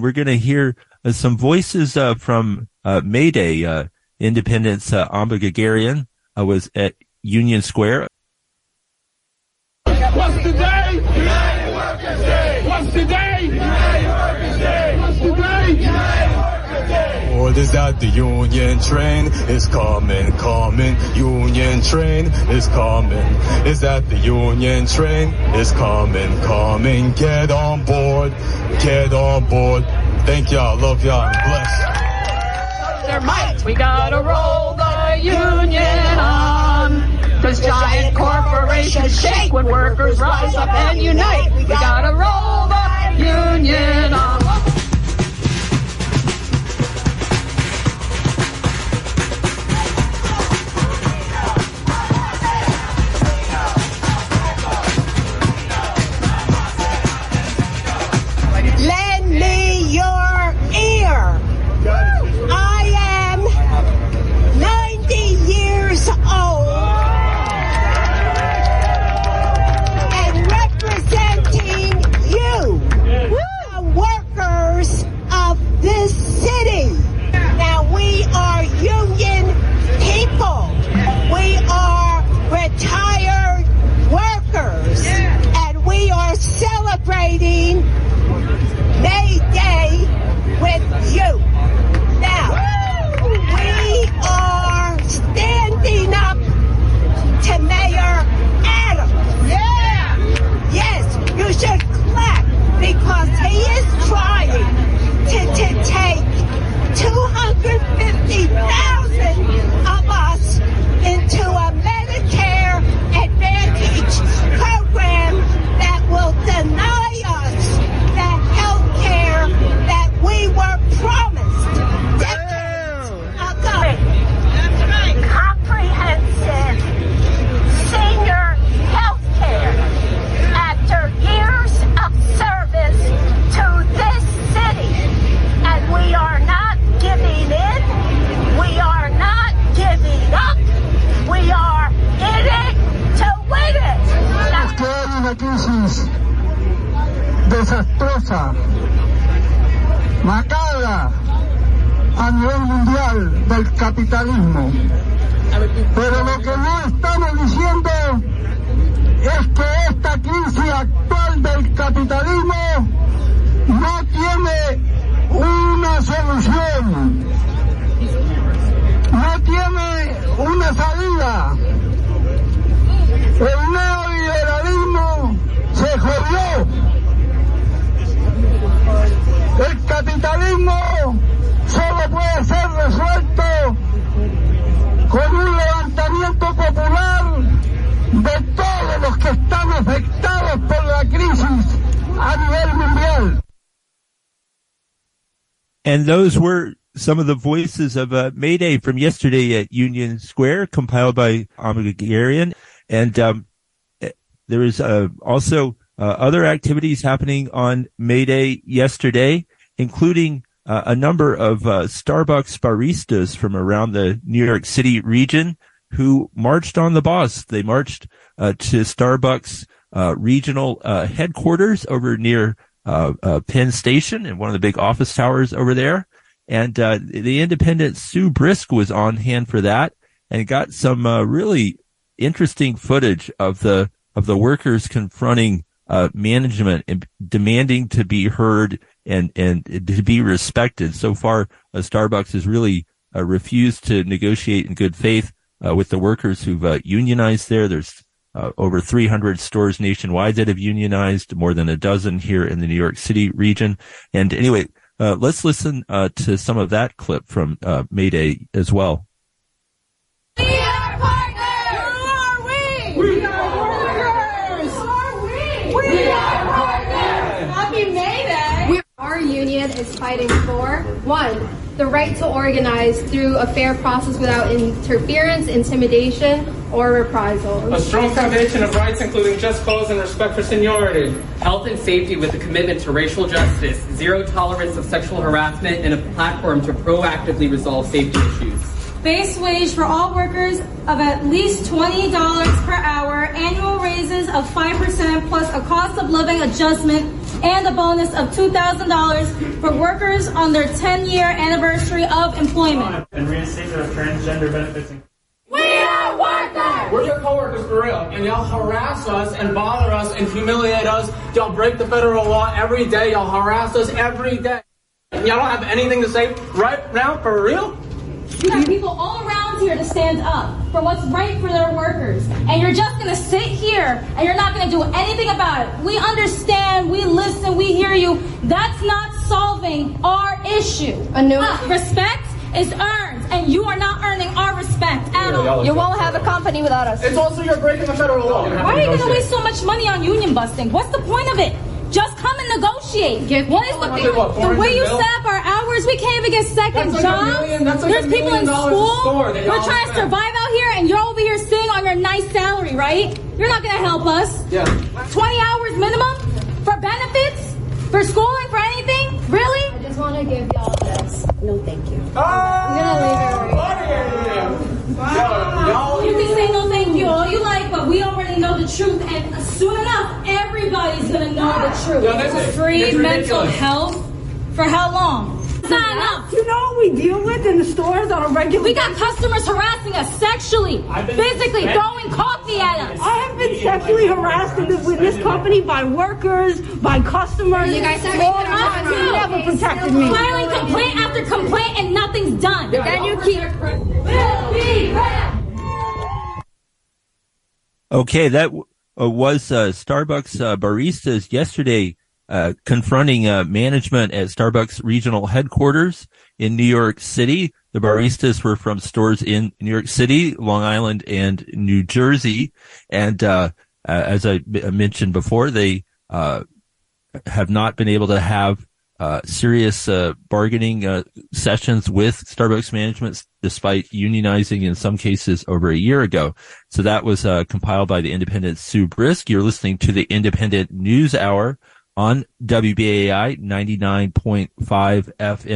We're going to hear uh, some voices uh, from uh, May Day. Uh, Indypendent's uh, Amba Guerguerian uh, was at Union Square. What's today? United Workers Day. What's today? Is that the Union train is coming, coming. Union train is coming. Is that the Union train is coming, coming. Get on board, get on board. Thank y'all, love y'all, and bless. their might. We gotta roll the union on. Cause giant corporations shake when workers rise up and unite. We gotta roll the union on. Desastrosa, macabra a nivel mundial del capitalismo. Pero lo que no estamos diciendo es que esta crisis actual del capitalismo no tiene una solución, no tiene una salida. El neoliberalismo se jodió. And those were some of the voices of uh, May Day from yesterday at Union Square, compiled by Amba Guerguerian. And um, eh, there is uh, also uh, other activities happening on May Day yesterday, including uh, a number of uh, Starbucks baristas from around the New York City region who marched on the boss. They marched uh, to Starbucks uh, regional headquarters over near Penn Station and one of the big office towers over there. And uh, the Indypendent Sue Brisk was on hand for that and got some uh, really interesting footage of the of the workers confronting uh, management and demanding to be heard and and to be respected. So far, uh, Starbucks has really uh, refused to negotiate in good faith uh, with the workers who've uh, unionized there. There's uh, over 300 stores nationwide that have unionized, more than a dozen here in the New York City region. And anyway, uh, let's listen uh, to some of that clip from uh, May Day as well. We are partners! Who are we? We are workers! Who are we? We are partners! Happy May Day! Our union is fighting for one, the right to organize through a fair process without interference, intimidation, or reprisals. A strong foundation of rights, including just cause and respect for seniority. Health and safety with a commitment to racial justice, zero tolerance of sexual harassment, and a platform to proactively resolve safety issues. Base wage for all workers of at least $20 per hour, annual raises of 5% plus a cost of living adjustment, and a bonus of $2,000 for workers on their 10 year anniversary of employment. And reinstatement of transgender benefits. We are workers! We're your coworkers for real, and y'all harass us and bother us and humiliate us. Y'all break the federal law every day. Y'all harass us every day. And y'all don't have anything to say right now for real? You have people all around here to stand up for what's right for their workers. And you're just going to sit here and you're not going to do anything about it. We understand, we listen, we hear you. That's not solving our issue. a Uh, respect is earned, and you are not earning our respect at all. You won't have a company without us. It's also you're breaking the federal law. Why are you going to waste so much money on union busting? What's the point of it? Just come and negotiate. what is the What, what, the way you bill? set up our hours? We can't even get second That's like jobs. million- like There's people in million dollars a school. We're y'all trying to survive out here, and you're over here sitting on your nice salary, right? You're not going to help us. Yeah. 20 hours minimum for benefits, for schooling, for anything? Really? I just want to give y'all this. No, thank you. Oh, I'm gonna leave it right Y'all, You can say no thank you all you like, but we already know the truth, and soon enough, everybody's gonna know ah. the truth. Yeah, that's it. Free mental health for how long? It's not enough. You know what we deal with in the stores on a regular We got customers harassing us sexually, physically, throwing coffee at us. I have been sexually harassed in this, with this company by workers, by customers. You guys have all been the harassed. You never Okay, protected still me. Filing complaint after complaint and nothing's done. Then you keep. Will be red. Okay, that uh, was uh, Starbucks uh, baristas yesterday uh, confronting uh, management at Starbucks regional headquarters in New York City. The baristas were from stores in New York City, Long Island, and New Jersey. And uh, uh, as I m- mentioned before, they uh, have not been able to have uh, serious uh, bargaining uh, sessions with Starbucks management, despite unionizing in some cases over a year ago. So that was uh, compiled by the Indypendent Sue Brisk. You're listening to the Indypendent News Hour on WBAI 99.5 FM.